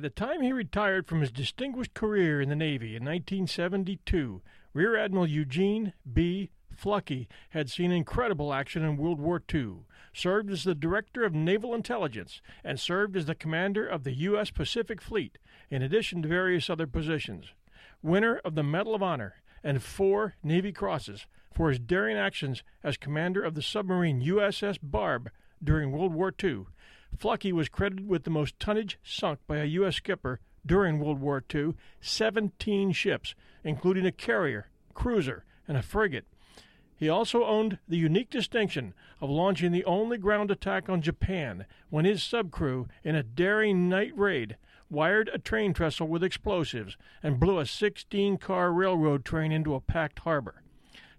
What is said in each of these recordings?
By the time he retired from his distinguished career in the Navy in 1972, Rear Admiral Eugene B. Fluckey had seen incredible action in World War II, served as the Director of Naval Intelligence, and served as the Commander of the U.S. Pacific Fleet, in addition to various other positions. Winner of the Medal of Honor and four Navy Crosses for his daring actions as commander of the submarine USS Barb during World War II, Fluckey was credited with the most tonnage sunk by a U.S. skipper during World War II 17 ships, including a carrier, cruiser, and a frigate. He also owned the unique distinction of launching the only ground attack on Japan when his subcrew, in a daring night raid, wired a train trestle with explosives and blew a 16 car railroad train into a packed harbor.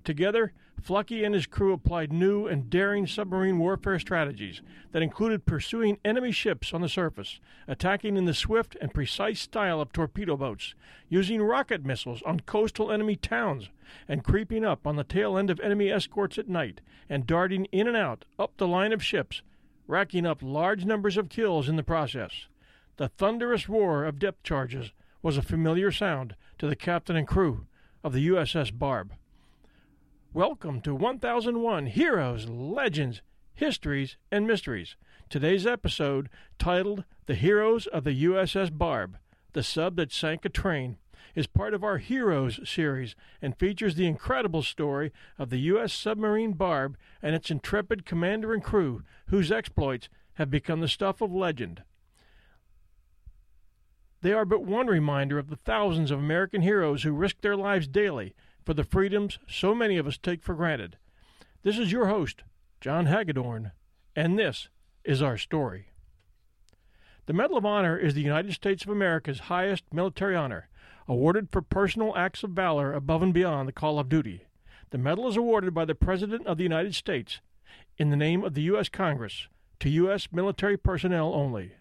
Together, Fluckey and his crew applied new and daring submarine warfare strategies that included pursuing enemy ships on the surface, attacking in the swift and precise style of torpedo boats, using rocket missiles on coastal enemy towns, and creeping up on the tail end of enemy escorts at night and darting in and out up the line of ships, racking up large numbers of kills in the process. The thunderous roar of depth charges was a familiar sound to the captain and crew of the USS Barb. Welcome to 1001 Heroes, Legends, Histories, and Mysteries. Today's episode, titled The Heroes of the USS Barb, the sub that sank a train, is part of our Heroes series and features the incredible story of the U.S. submarine Barb and its intrepid commander and crew, whose exploits have become the stuff of legend. They are but one reminder of the thousands of American heroes who risk their lives daily for the freedoms so many of us take for granted. This is your host, John Hagedorn, and this is our story. The Medal of Honor is the United States of America's highest military honor, awarded for personal acts of valor above and beyond the call of duty. The medal is awarded by the President of the United States in the name of the U.S. Congress to U.S. military personnel only.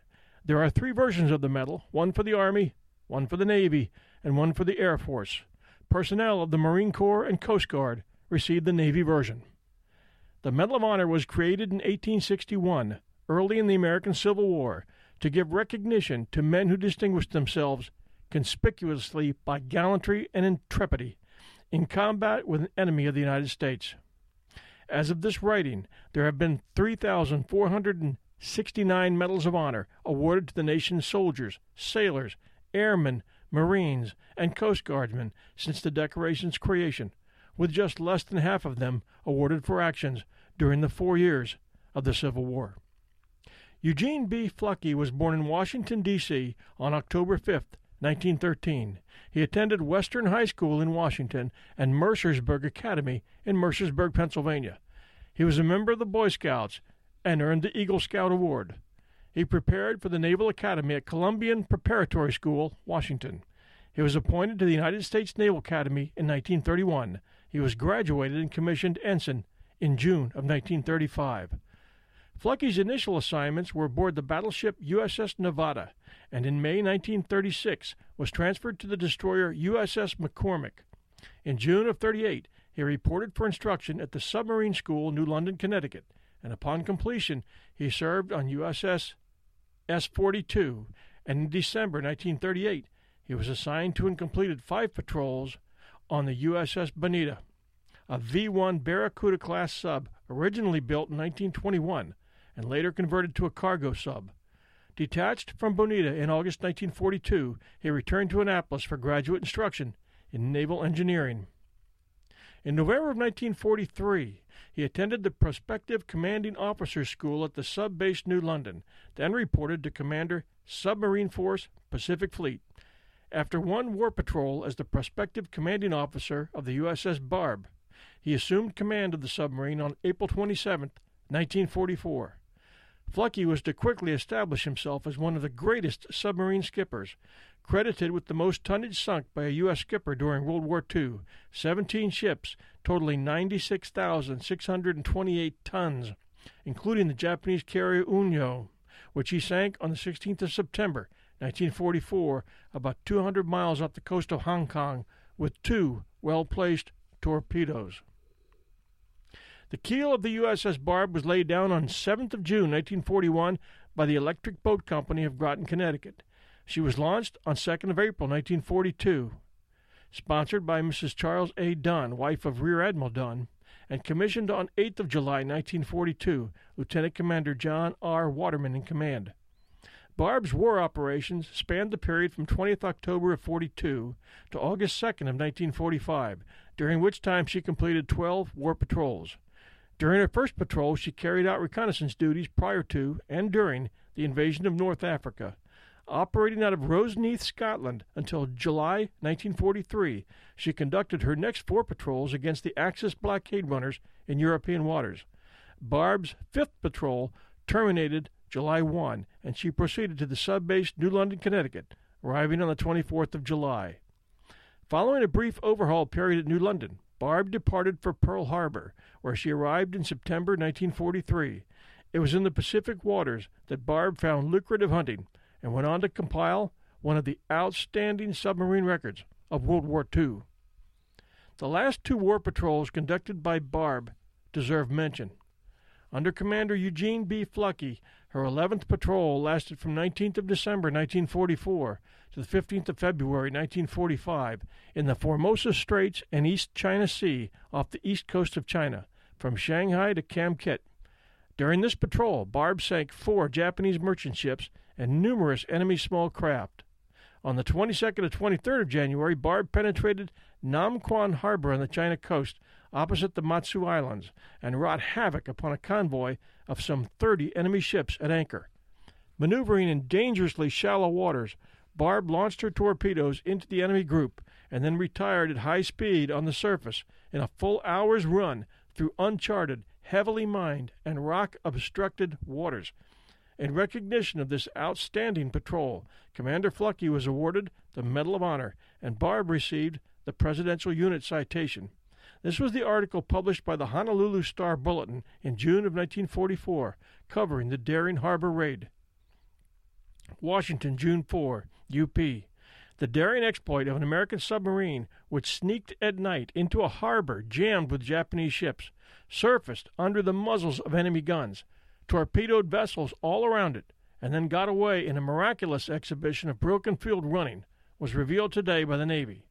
There are three versions of the medal one for the Army, one for the Navy, and one for the Air Force personnel of the Marine Corps and Coast Guard received the Navy version. The Medal of Honor was created in 1861, early in the American Civil War, to give recognition to men who distinguished themselves conspicuously by gallantry and intrepidity in combat with an enemy of the United States. As of this writing, there have been 3,469 Medals of Honor awarded to the nation's soldiers, sailors, airmen, Marines, and Coast Guardsmen since the decoration's creation, with just less than half of them awarded for actions during the four years of the Civil War. Eugene B. Fluckey was born in Washington, D.C. on October 5, 1913. He attended Western High School in Washington and Mercersburg Academy in Mercersburg, Pennsylvania. He was a member of the Boy Scouts and earned the Eagle Scout Award. He prepared for the Naval Academy at Columbian Preparatory School, Washington. He was appointed to the United States Naval Academy in 1931. He was graduated and commissioned ensign in June of 1935. Fluckey's initial assignments were aboard the battleship USS Nevada, and in May 1936 was transferred to the destroyer USS McCormick. In June of 38, he reported for instruction at the Submarine School, New London, Connecticut, and upon completion, he served on USS S 42, and in December 1938, he was assigned to and completed five patrols on the USS Bonita, a V 1 Barracuda class sub originally built in 1921 and later converted to a cargo sub. Detached from Bonita in August 1942, he returned to Annapolis for graduate instruction in naval engineering. In November of 1943, he attended the prospective commanding officers school at the sub base New London, then reported to Commander Submarine Force Pacific Fleet. After one war patrol as the prospective commanding officer of the USS Barb, he assumed command of the submarine on April 27, 1944. Fluckey was to quickly establish himself as one of the greatest submarine skippers, credited with the most tonnage sunk by a U.S. skipper during World War II 17 ships totaling 96,628 tons, including the Japanese carrier Unyo, which he sank on the 16th of September 1944, about 200 miles off the coast of Hong Kong, with two well placed torpedoes. The keel of the USS Barb was laid down on 7th of June, 1941, by the Electric Boat Company of Groton, Connecticut. She was launched on 2nd of April 1942, sponsored by Mrs. Charles A. Dunn, wife of Rear Admiral Dunn, and commissioned on 8th of July 1942, Lieutenant Commander John R. Waterman in command. Barb's war operations spanned the period from 20th October of 42 to August 2nd of 1945, during which time she completed 12 war patrols. During her first patrol, she carried out reconnaissance duties prior to and during the invasion of North Africa. Operating out of Roseneath, Scotland, until July 1943, she conducted her next four patrols against the Axis blockade runners in European waters. Barb's fifth patrol terminated July 1, and she proceeded to the sub base New London, Connecticut, arriving on the 24th of July. Following a brief overhaul period at New London, Barb departed for Pearl Harbor, where she arrived in September 1943. It was in the Pacific waters that Barb found lucrative hunting and went on to compile one of the outstanding submarine records of World War II. The last two war patrols conducted by Barb deserve mention. Under Commander Eugene B. Fluckey, her 11th patrol lasted from 19th of December 1944 to the 15th of February 1945 in the Formosa Straits and East China Sea off the east coast of China, from Shanghai to Kam Kit. During this patrol, Barb sank four Japanese merchant ships and numerous enemy small craft. On the 22nd and 23rd of January, Barb penetrated Nam Quan Harbor on the China coast opposite the Matsu Islands and wrought havoc upon a convoy of some 30 enemy ships at anchor. Maneuvering in dangerously shallow waters, Barb launched her torpedoes into the enemy group and then retired at high speed on the surface in a full hour's run through uncharted, heavily mined, and rock obstructed waters. In recognition of this outstanding patrol, Commander Fluckey was awarded the Medal of Honor, and Barb received the Presidential Unit Citation. This was the article published by the Honolulu Star Bulletin in June of 1944, covering the Daring Harbor raid. Washington, June 4, UP. The daring exploit of an American submarine which sneaked at night into a harbor jammed with Japanese ships, surfaced under the muzzles of enemy guns, torpedoed vessels all around it, and then got away in a miraculous exhibition of broken field running, was revealed today by the Navy.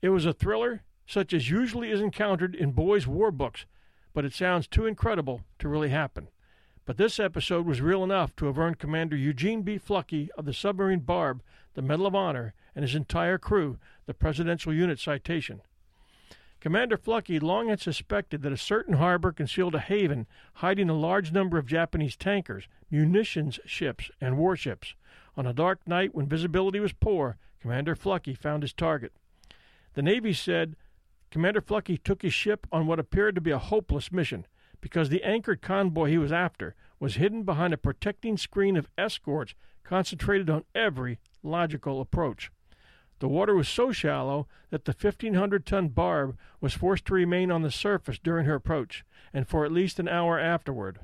It was a thriller such as usually is encountered in boys' war books, but it sounds too incredible to really happen. But this episode was real enough to have earned Commander Eugene B. Fluckey of the submarine Barb the Medal of Honor and his entire crew the Presidential Unit Citation. Commander Fluckey long had suspected that a certain harbor concealed a haven hiding a large number of Japanese tankers, munitions ships, and warships. On a dark night when visibility was poor, Commander Fluckey found his target. The Navy said Commander Fluckey took his ship on what appeared to be a hopeless mission because the anchored convoy he was after was hidden behind a protecting screen of escorts concentrated on every logical approach. The water was so shallow that the 1,500 ton barb was forced to remain on the surface during her approach, and for at least an hour afterward.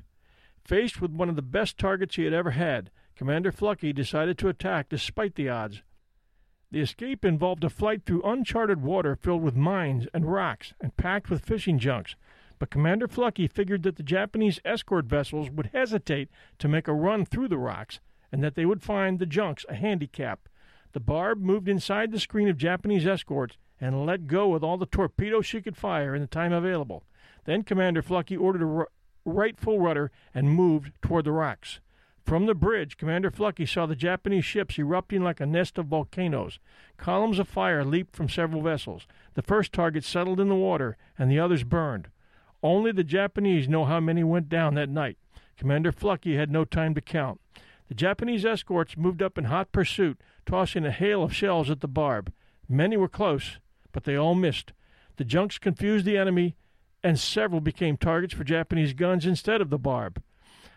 Faced with one of the best targets he had ever had, Commander Fluckey decided to attack despite the odds. The escape involved a flight through uncharted water filled with mines and rocks and packed with fishing junks, but Commander Fluckey figured that the Japanese escort vessels would hesitate to make a run through the rocks and that they would find the junks a handicap the Barb moved inside the screen of Japanese escorts and let go with all the torpedoes she could fire in the time available. Then Commander Fluckey ordered a r- right full rudder and moved toward the rocks. From the bridge, Commander Fluckey saw the Japanese ships erupting like a nest of volcanoes. Columns of fire leaped from several vessels. The first target settled in the water, and the others burned. Only the Japanese know how many went down that night. Commander Fluckey had no time to count. The Japanese escorts moved up in hot pursuit, tossing a hail of shells at the barb. Many were close, but they all missed. The junks confused the enemy, and several became targets for Japanese guns instead of the barb.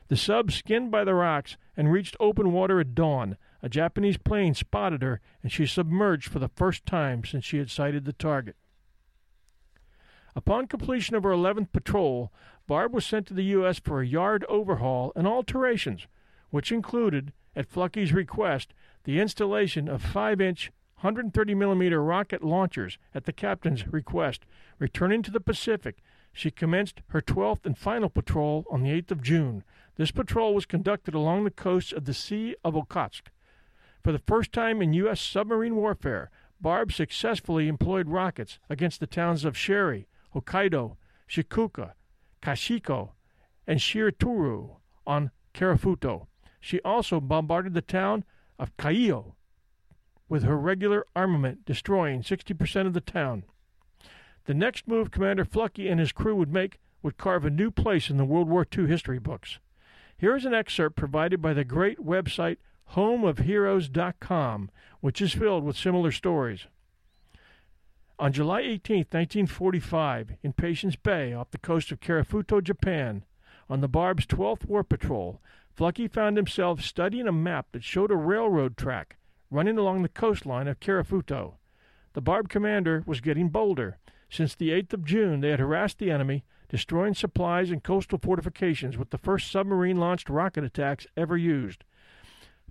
The sub skinned by the rocks and reached open water at dawn. A Japanese plane spotted her, and she submerged for the first time since she had sighted the target. Upon completion of her 11th patrol, Barb was sent to the U.S. for a yard overhaul and alterations, which included, at Fluckey's request, the installation of 5 inch 130 millimeter rocket launchers at the captain's request. Returning to the Pacific, she commenced her 12th and final patrol on the 8th of June. This patrol was conducted along the coast of the Sea of Okhotsk. For the first time in U.S. submarine warfare, Barb successfully employed rockets against the towns of Shiri, Hokkaido, Shikuka, Kashiko, and Shiritoru on Karafuto. She also bombarded the town of Kaiyo with her regular armament, destroying 60% of the town. The next move Commander Fluckey and his crew would make would carve a new place in the World War II history books. Here is an excerpt provided by the great website homeofheroes.com, which is filled with similar stories. On July 18, 1945, in Patience Bay, off the coast of Karafuto, Japan, on the Barb's 12th War Patrol, Fluckey found himself studying a map that showed a railroad track running along the coastline of Karafuto. The Barb commander was getting bolder. Since the 8th of June, they had harassed the enemy, destroying supplies and coastal fortifications with the first submarine launched rocket attacks ever used.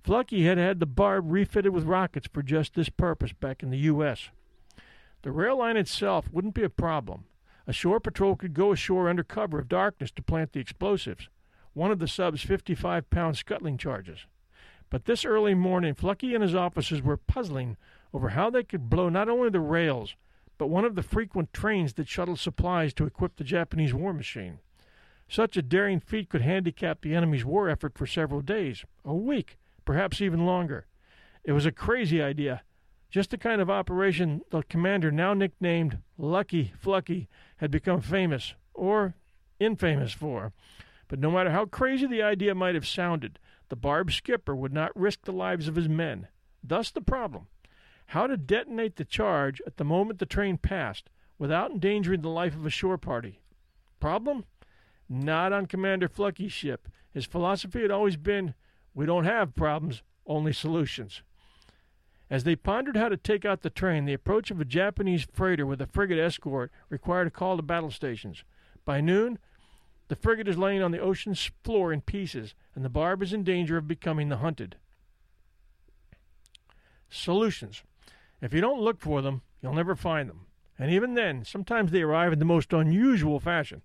Fluckey had had the Barb refitted with rockets for just this purpose back in the U.S. The rail line itself wouldn't be a problem. A shore patrol could go ashore under cover of darkness to plant the explosives, one of the sub's 55 pound scuttling charges. But this early morning, Fluckey and his officers were puzzling over how they could blow not only the rails, but one of the frequent trains that shuttled supplies to equip the Japanese war machine. Such a daring feat could handicap the enemy's war effort for several days, a week, perhaps even longer. It was a crazy idea, just the kind of operation the commander, now nicknamed Lucky Fluckey, had become famous, or infamous for. But no matter how crazy the idea might have sounded, the Barb skipper would not risk the lives of his men. Thus the problem how to detonate the charge at the moment the train passed without endangering the life of a shore party. Problem? Not on Commander Fluckey's ship. His philosophy had always been we don't have problems, only solutions. As they pondered how to take out the train, the approach of a Japanese freighter with a frigate escort required a call to battle stations. By noon, the frigate is laying on the ocean's floor in pieces, and the Barb is in danger of becoming the hunted. Solutions. If you don't look for them, you'll never find them. And even then, sometimes they arrive in the most unusual fashion.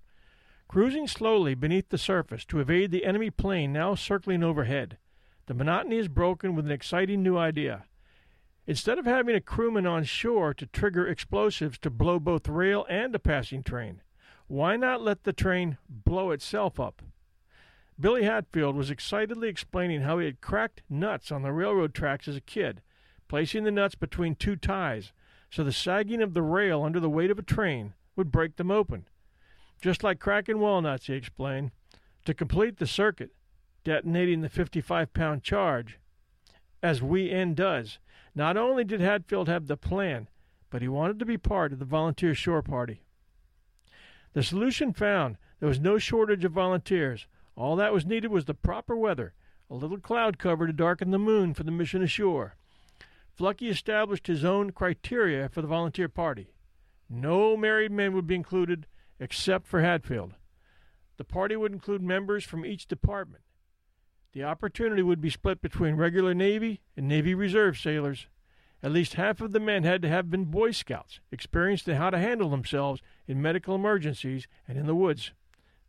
Cruising slowly beneath the surface to evade the enemy plane now circling overhead, the monotony is broken with an exciting new idea. Instead of having a crewman on shore to trigger explosives to blow both rail and a passing train, why not let the train blow itself up? Billy Hatfield was excitedly explaining how he had cracked nuts on the railroad tracks as a kid placing the nuts between two ties so the sagging of the rail under the weight of a train would break them open. Just like cracking walnuts, he explained. To complete the circuit, detonating the 55 pound charge, as WEN does, not only did Hatfield have the plan, but he wanted to be part of the volunteer shore party. The solution found, there was no shortage of volunteers. All that was needed was the proper weather, a little cloud cover to darken the moon for the mission ashore. Fluckey established his own criteria for the volunteer party. No married men would be included except for Hatfield. The party would include members from each department. The opportunity would be split between regular Navy and Navy Reserve sailors. At least half of the men had to have been Boy Scouts, experienced in how to handle themselves in medical emergencies and in the woods.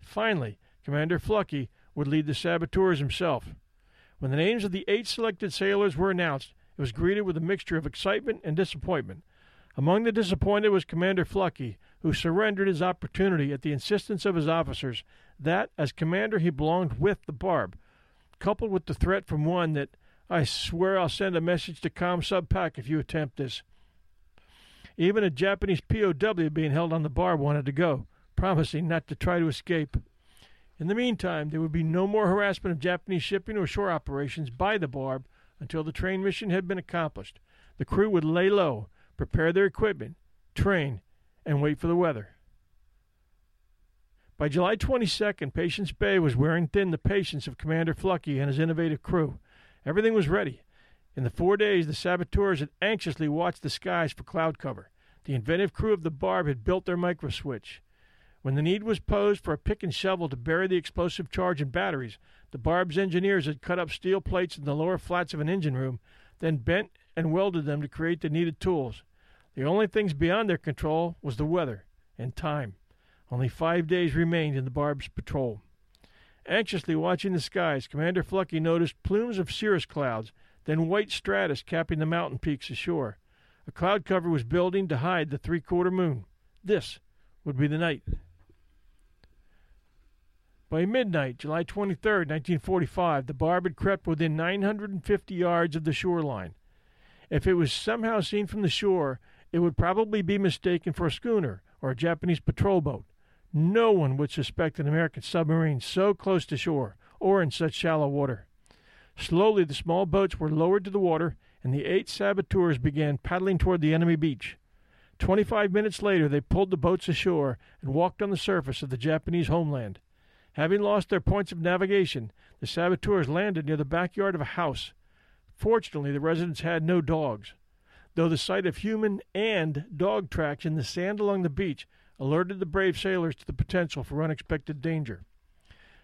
Finally, Commander Fluckey would lead the saboteurs himself. When the names of the eight selected sailors were announced, it was greeted with a mixture of excitement and disappointment. Among the disappointed was Commander Fluckey, who surrendered his opportunity at the insistence of his officers that, as commander, he belonged with the Barb, coupled with the threat from one that I swear I'll send a message to Com Sub Pac if you attempt this. Even a Japanese POW being held on the Barb wanted to go, promising not to try to escape. In the meantime, there would be no more harassment of Japanese shipping or shore operations by the Barb until the train mission had been accomplished. The crew would lay low, prepare their equipment, train, and wait for the weather. By July 22nd, Patience Bay was wearing thin the patience of Commander Fluckey and his innovative crew. Everything was ready. In the four days, the saboteurs had anxiously watched the skies for cloud cover. The inventive crew of the Barb had built their micro switch. When the need was posed for a pick and shovel to bury the explosive charge in batteries, the Barb's engineers had cut up steel plates in the lower flats of an engine room, then bent and welded them to create the needed tools. The only things beyond their control was the weather and time. Only five days remained in the Barb's patrol. Anxiously watching the skies, Commander Fluckey noticed plumes of cirrus clouds then white stratus capping the mountain peaks ashore. A cloud cover was building to hide the three quarter moon. This would be the night. By midnight, July 23, 1945, the barb had crept within 950 yards of the shoreline. If it was somehow seen from the shore, it would probably be mistaken for a schooner or a Japanese patrol boat. No one would suspect an American submarine so close to shore or in such shallow water. Slowly, the small boats were lowered to the water, and the eight saboteurs began paddling toward the enemy beach. Twenty five minutes later, they pulled the boats ashore and walked on the surface of the Japanese homeland. Having lost their points of navigation, the saboteurs landed near the backyard of a house. Fortunately, the residents had no dogs, though the sight of human and dog tracks in the sand along the beach alerted the brave sailors to the potential for unexpected danger.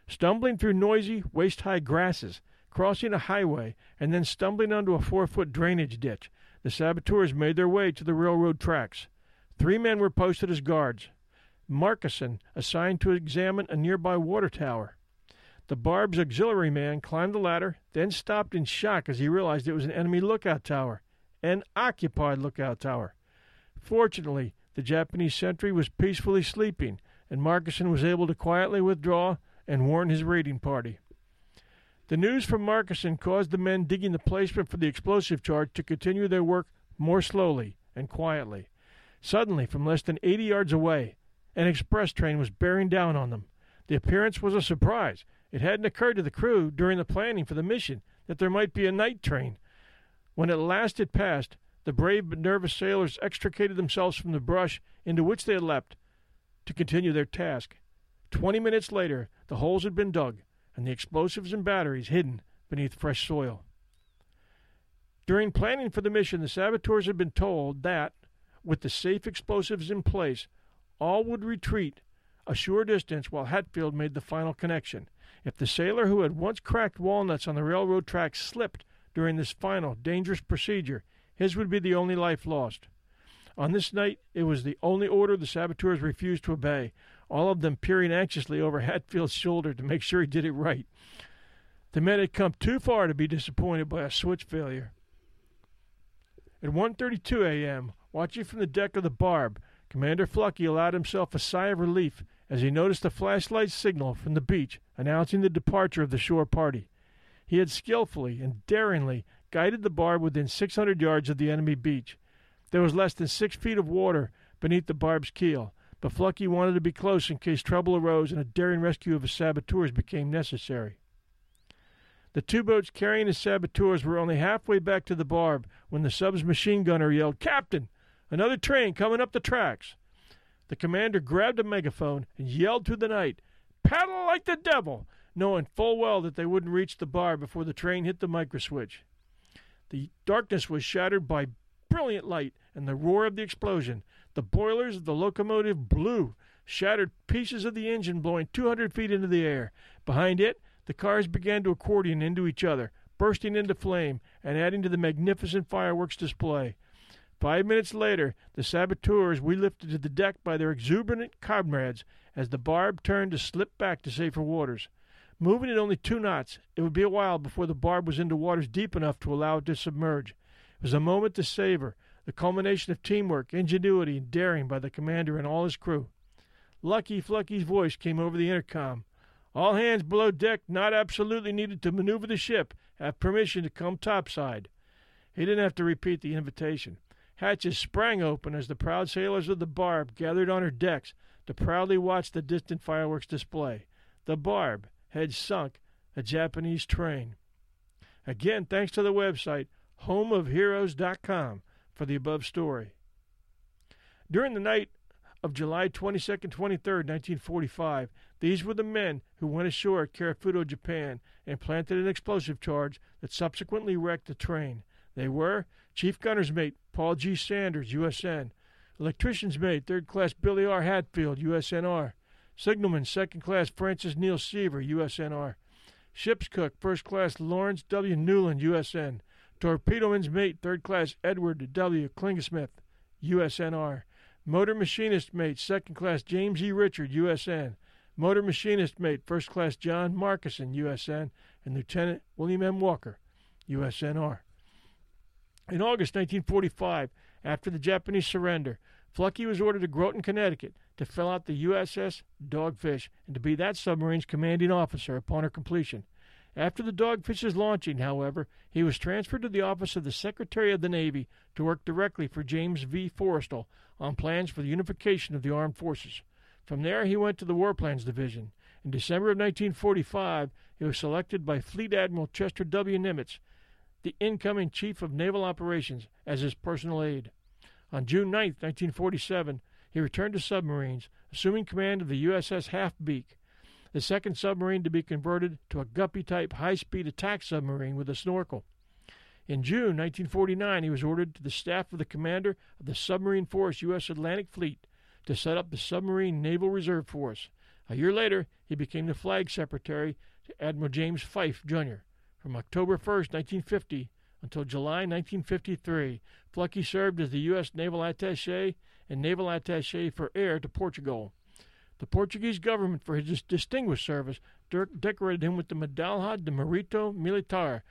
Stumbling through noisy, waist high grasses, crossing a highway, and then stumbling onto a four foot drainage ditch, the saboteurs made their way to the railroad tracks. Three men were posted as guards. Markison assigned to examine a nearby water tower. The Barb's auxiliary man climbed the ladder, then stopped in shock as he realized it was an enemy lookout tower, an occupied lookout tower. Fortunately, the Japanese sentry was peacefully sleeping, and Markison was able to quietly withdraw and warn his raiding party. The news from Markison caused the men digging the placement for the explosive charge to continue their work more slowly and quietly. Suddenly, from less than 80 yards away, an express train was bearing down on them. The appearance was a surprise. It hadn't occurred to the crew during the planning for the mission that there might be a night train. When at last it passed, the brave but nervous sailors extricated themselves from the brush into which they had leapt to continue their task. Twenty minutes later, the holes had been dug and the explosives and batteries hidden beneath fresh soil. During planning for the mission, the saboteurs had been told that, with the safe explosives in place, all would retreat a sure distance while Hatfield made the final connection. If the sailor who had once cracked walnuts on the railroad tracks slipped during this final dangerous procedure, his would be the only life lost. On this night, it was the only order the saboteurs refused to obey, all of them peering anxiously over Hatfield's shoulder to make sure he did it right. The men had come too far to be disappointed by a switch failure. At 1:32 a.m., watching from the deck of the Barb, Commander Fluckey allowed himself a sigh of relief as he noticed a flashlight signal from the beach announcing the departure of the shore party. He had skillfully and daringly guided the barb within 600 yards of the enemy beach. There was less than six feet of water beneath the barb's keel, but Fluckey wanted to be close in case trouble arose and a daring rescue of his saboteurs became necessary. The two boats carrying the saboteurs were only halfway back to the barb when the sub's machine gunner yelled, Captain! Another train coming up the tracks! The commander grabbed a megaphone and yelled through the night, Paddle like the devil! knowing full well that they wouldn't reach the bar before the train hit the microswitch. The darkness was shattered by brilliant light and the roar of the explosion. The boilers of the locomotive blew, shattered pieces of the engine blowing 200 feet into the air. Behind it, the cars began to accordion into each other, bursting into flame and adding to the magnificent fireworks display. Five minutes later, the saboteurs were lifted to the deck by their exuberant comrades as the barb turned to slip back to safer waters. Moving at only two knots, it would be a while before the barb was into waters deep enough to allow it to submerge. It was a moment to savor, the culmination of teamwork, ingenuity, and daring by the commander and all his crew. Lucky Fluckey's voice came over the intercom. All hands below deck not absolutely needed to maneuver the ship have permission to come topside. He didn't have to repeat the invitation. Hatches sprang open as the proud sailors of the Barb gathered on her decks to proudly watch the distant fireworks display. The Barb, had sunk a Japanese train. Again, thanks to the website homeofheroes.com for the above story. During the night of July 22nd, 23rd, 1945, these were the men who went ashore at Karafuto, Japan, and planted an explosive charge that subsequently wrecked the train. They were Chief Gunner's Mate Paul G. Saunders, USN, Electrician's Mate Third Class Billy R. Hatfield, USNR, Signalman, Second Class Francis Neil Seaver, USNR. Ship's Cook, First Class Lawrence W. Newland, USN. Torpedoman's Mate, Third Class Edward W. Klingensmith, USNR. Motor Machinist Mate, Second Class James E. Richard, USN. Motor Machinist Mate, First Class John Markison, USN. And Lieutenant William M. Walker, USNR. In August 1945, after the Japanese surrender, Fluckey was ordered to Groton, Connecticut to fill out the USS Dogfish and to be that submarine's commanding officer upon her completion. After the Dogfish's launching, however, he was transferred to the office of the Secretary of the Navy to work directly for James V. Forrestal on plans for the unification of the armed forces. From there, he went to the War Plans Division. In December of 1945, he was selected by Fleet Admiral Chester W. Nimitz, the incoming Chief of Naval Operations, as his personal aide. On June 9, 1947, he returned to submarines, assuming command of the USS Half Beak, the second submarine to be converted to a Guppy type high speed attack submarine with a snorkel. In June 1949, he was ordered to the staff of the commander of the Submarine Force U.S. Atlantic Fleet to set up the Submarine Naval Reserve Force. A year later, he became the flag secretary to Admiral James Fife, Jr. From October 1, 1950 until July 1953, Fluckey served as the U.S. Naval Attaché and Naval Attaché for Air to Portugal. The Portuguese government, for his distinguished service, decorated him with the Medalha de Merito Militar,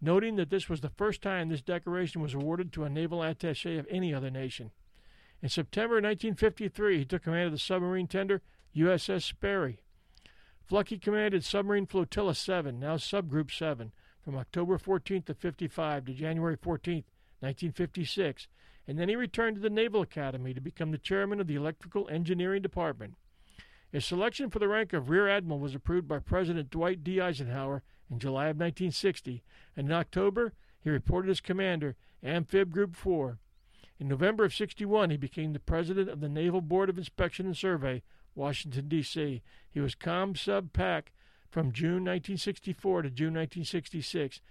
noting that this was the first time this decoration was awarded to a naval attaché of any other nation. In September 1953, he took command of the submarine tender USS Sperry. Fluckey commanded Submarine Flotilla 7, now Subgroup 7, from October 14th of 55 to January 14th, 1956, and then he returned to the Naval Academy to become the chairman of the Electrical Engineering Department. His selection for the rank of Rear Admiral was approved by President Dwight D. Eisenhower in July of 1960, and in October he reported as commander, Amphib Group 4. In November of 61, he became the president of the Naval Board of Inspection and Survey, Washington, D.C. He was Com Sub Pac from June 1964 to June 1966,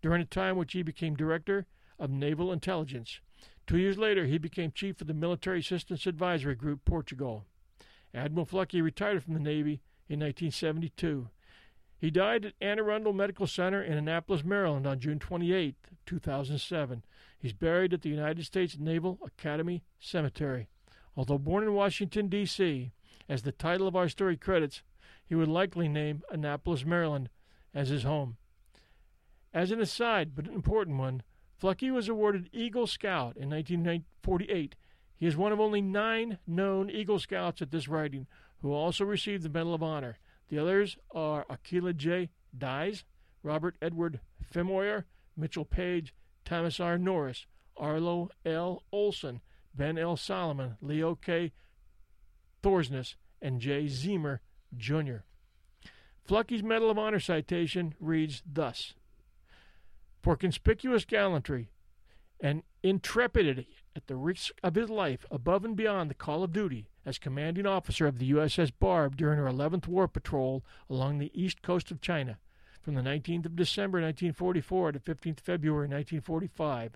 during a time which he became director of naval intelligence. Two years later, he became chief of the Military Assistance Advisory Group, Portugal. Admiral Fluckey retired from the Navy in 1972. He died at Anne Arundel Medical Center in Annapolis, Maryland on June 28, 2007. He's buried at the United States Naval Academy Cemetery. Although born in Washington, D.C., as the title of our story credits, he would likely name Annapolis, Maryland, as his home. As an aside, but an important one, Fluckey was awarded Eagle Scout in 1948. He is one of only nine known Eagle Scouts at this writing who also received the Medal of Honor. The others are Aquilla J. Dyess, Robert Edward Femoyer, Mitchell Paige, Thomas R. Norris, Arlo L. Olson, Ben L. Salomon, Leo K. Thorsness, and J. Zeamer Jr. Fluckey's Medal of Honor citation reads thus For conspicuous gallantry and intrepidity at the risk of his life above and beyond the call of duty as commanding officer of the USS Barb during her 11th war patrol along the east coast of China from the 19th of December 1944 to 15th February 1945.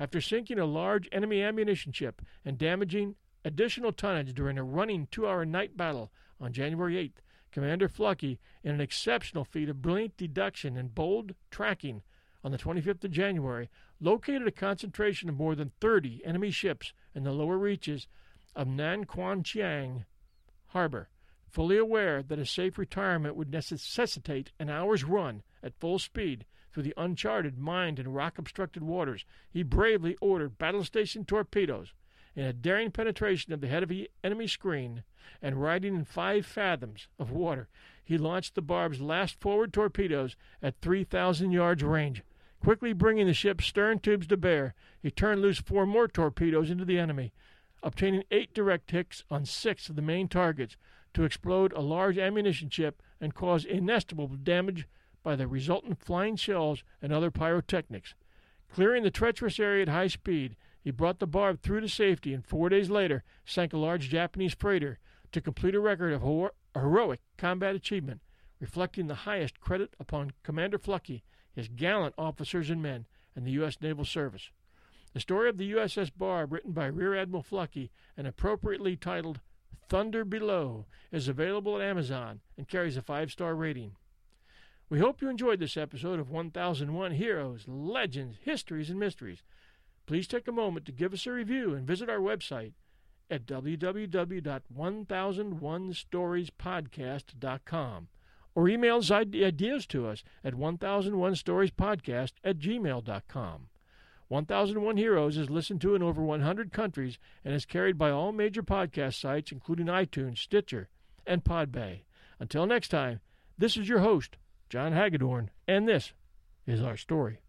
After sinking a large enemy ammunition ship and damaging additional tonnage during a running two hour night battle on January 8th, Commander Fluckey, in an exceptional feat of brilliant deduction and bold tracking on the 25th of January, located a concentration of more than 30 enemy ships in the lower reaches of Nanquanchiang Harbor, fully aware that a safe retirement would necessitate an hour's run at full speed through the uncharted, mined, and rock obstructed waters, he bravely ordered battle station torpedoes in a daring penetration of the head of the enemy screen and riding in five fathoms of water. He launched the Barb's last forward torpedoes at 3,000 yards range. Quickly bringing the ship's stern tubes to bear, he turned loose four more torpedoes into the enemy, obtaining eight direct hits on six of the main targets to explode a large ammunition ship and cause inestimable damage by the resultant flying shells and other pyrotechnics. Clearing the treacherous area at high speed, he brought the Barb through to safety and four days later sank a large Japanese freighter to complete a record of hero- heroic combat achievement, reflecting the highest credit upon Commander Fluckey, his gallant officers and men, and the U.S. Naval Service. The story of the USS Barb, written by Rear Admiral Fluckey and appropriately titled Thunder Below, is available at Amazon and carries a five star rating. We hope you enjoyed this episode of 1001 Heroes, Legends, Histories, and Mysteries. Please take a moment to give us a review and visit our website at www.1001storiespodcast.com or email ideas to us at 1001storiespodcast at gmail.com. 1001 Heroes is listened to in over 100 countries and is carried by all major podcast sites, including iTunes, Stitcher, and Podbay. Until next time, this is your host, John Hagedorn, and this is our story.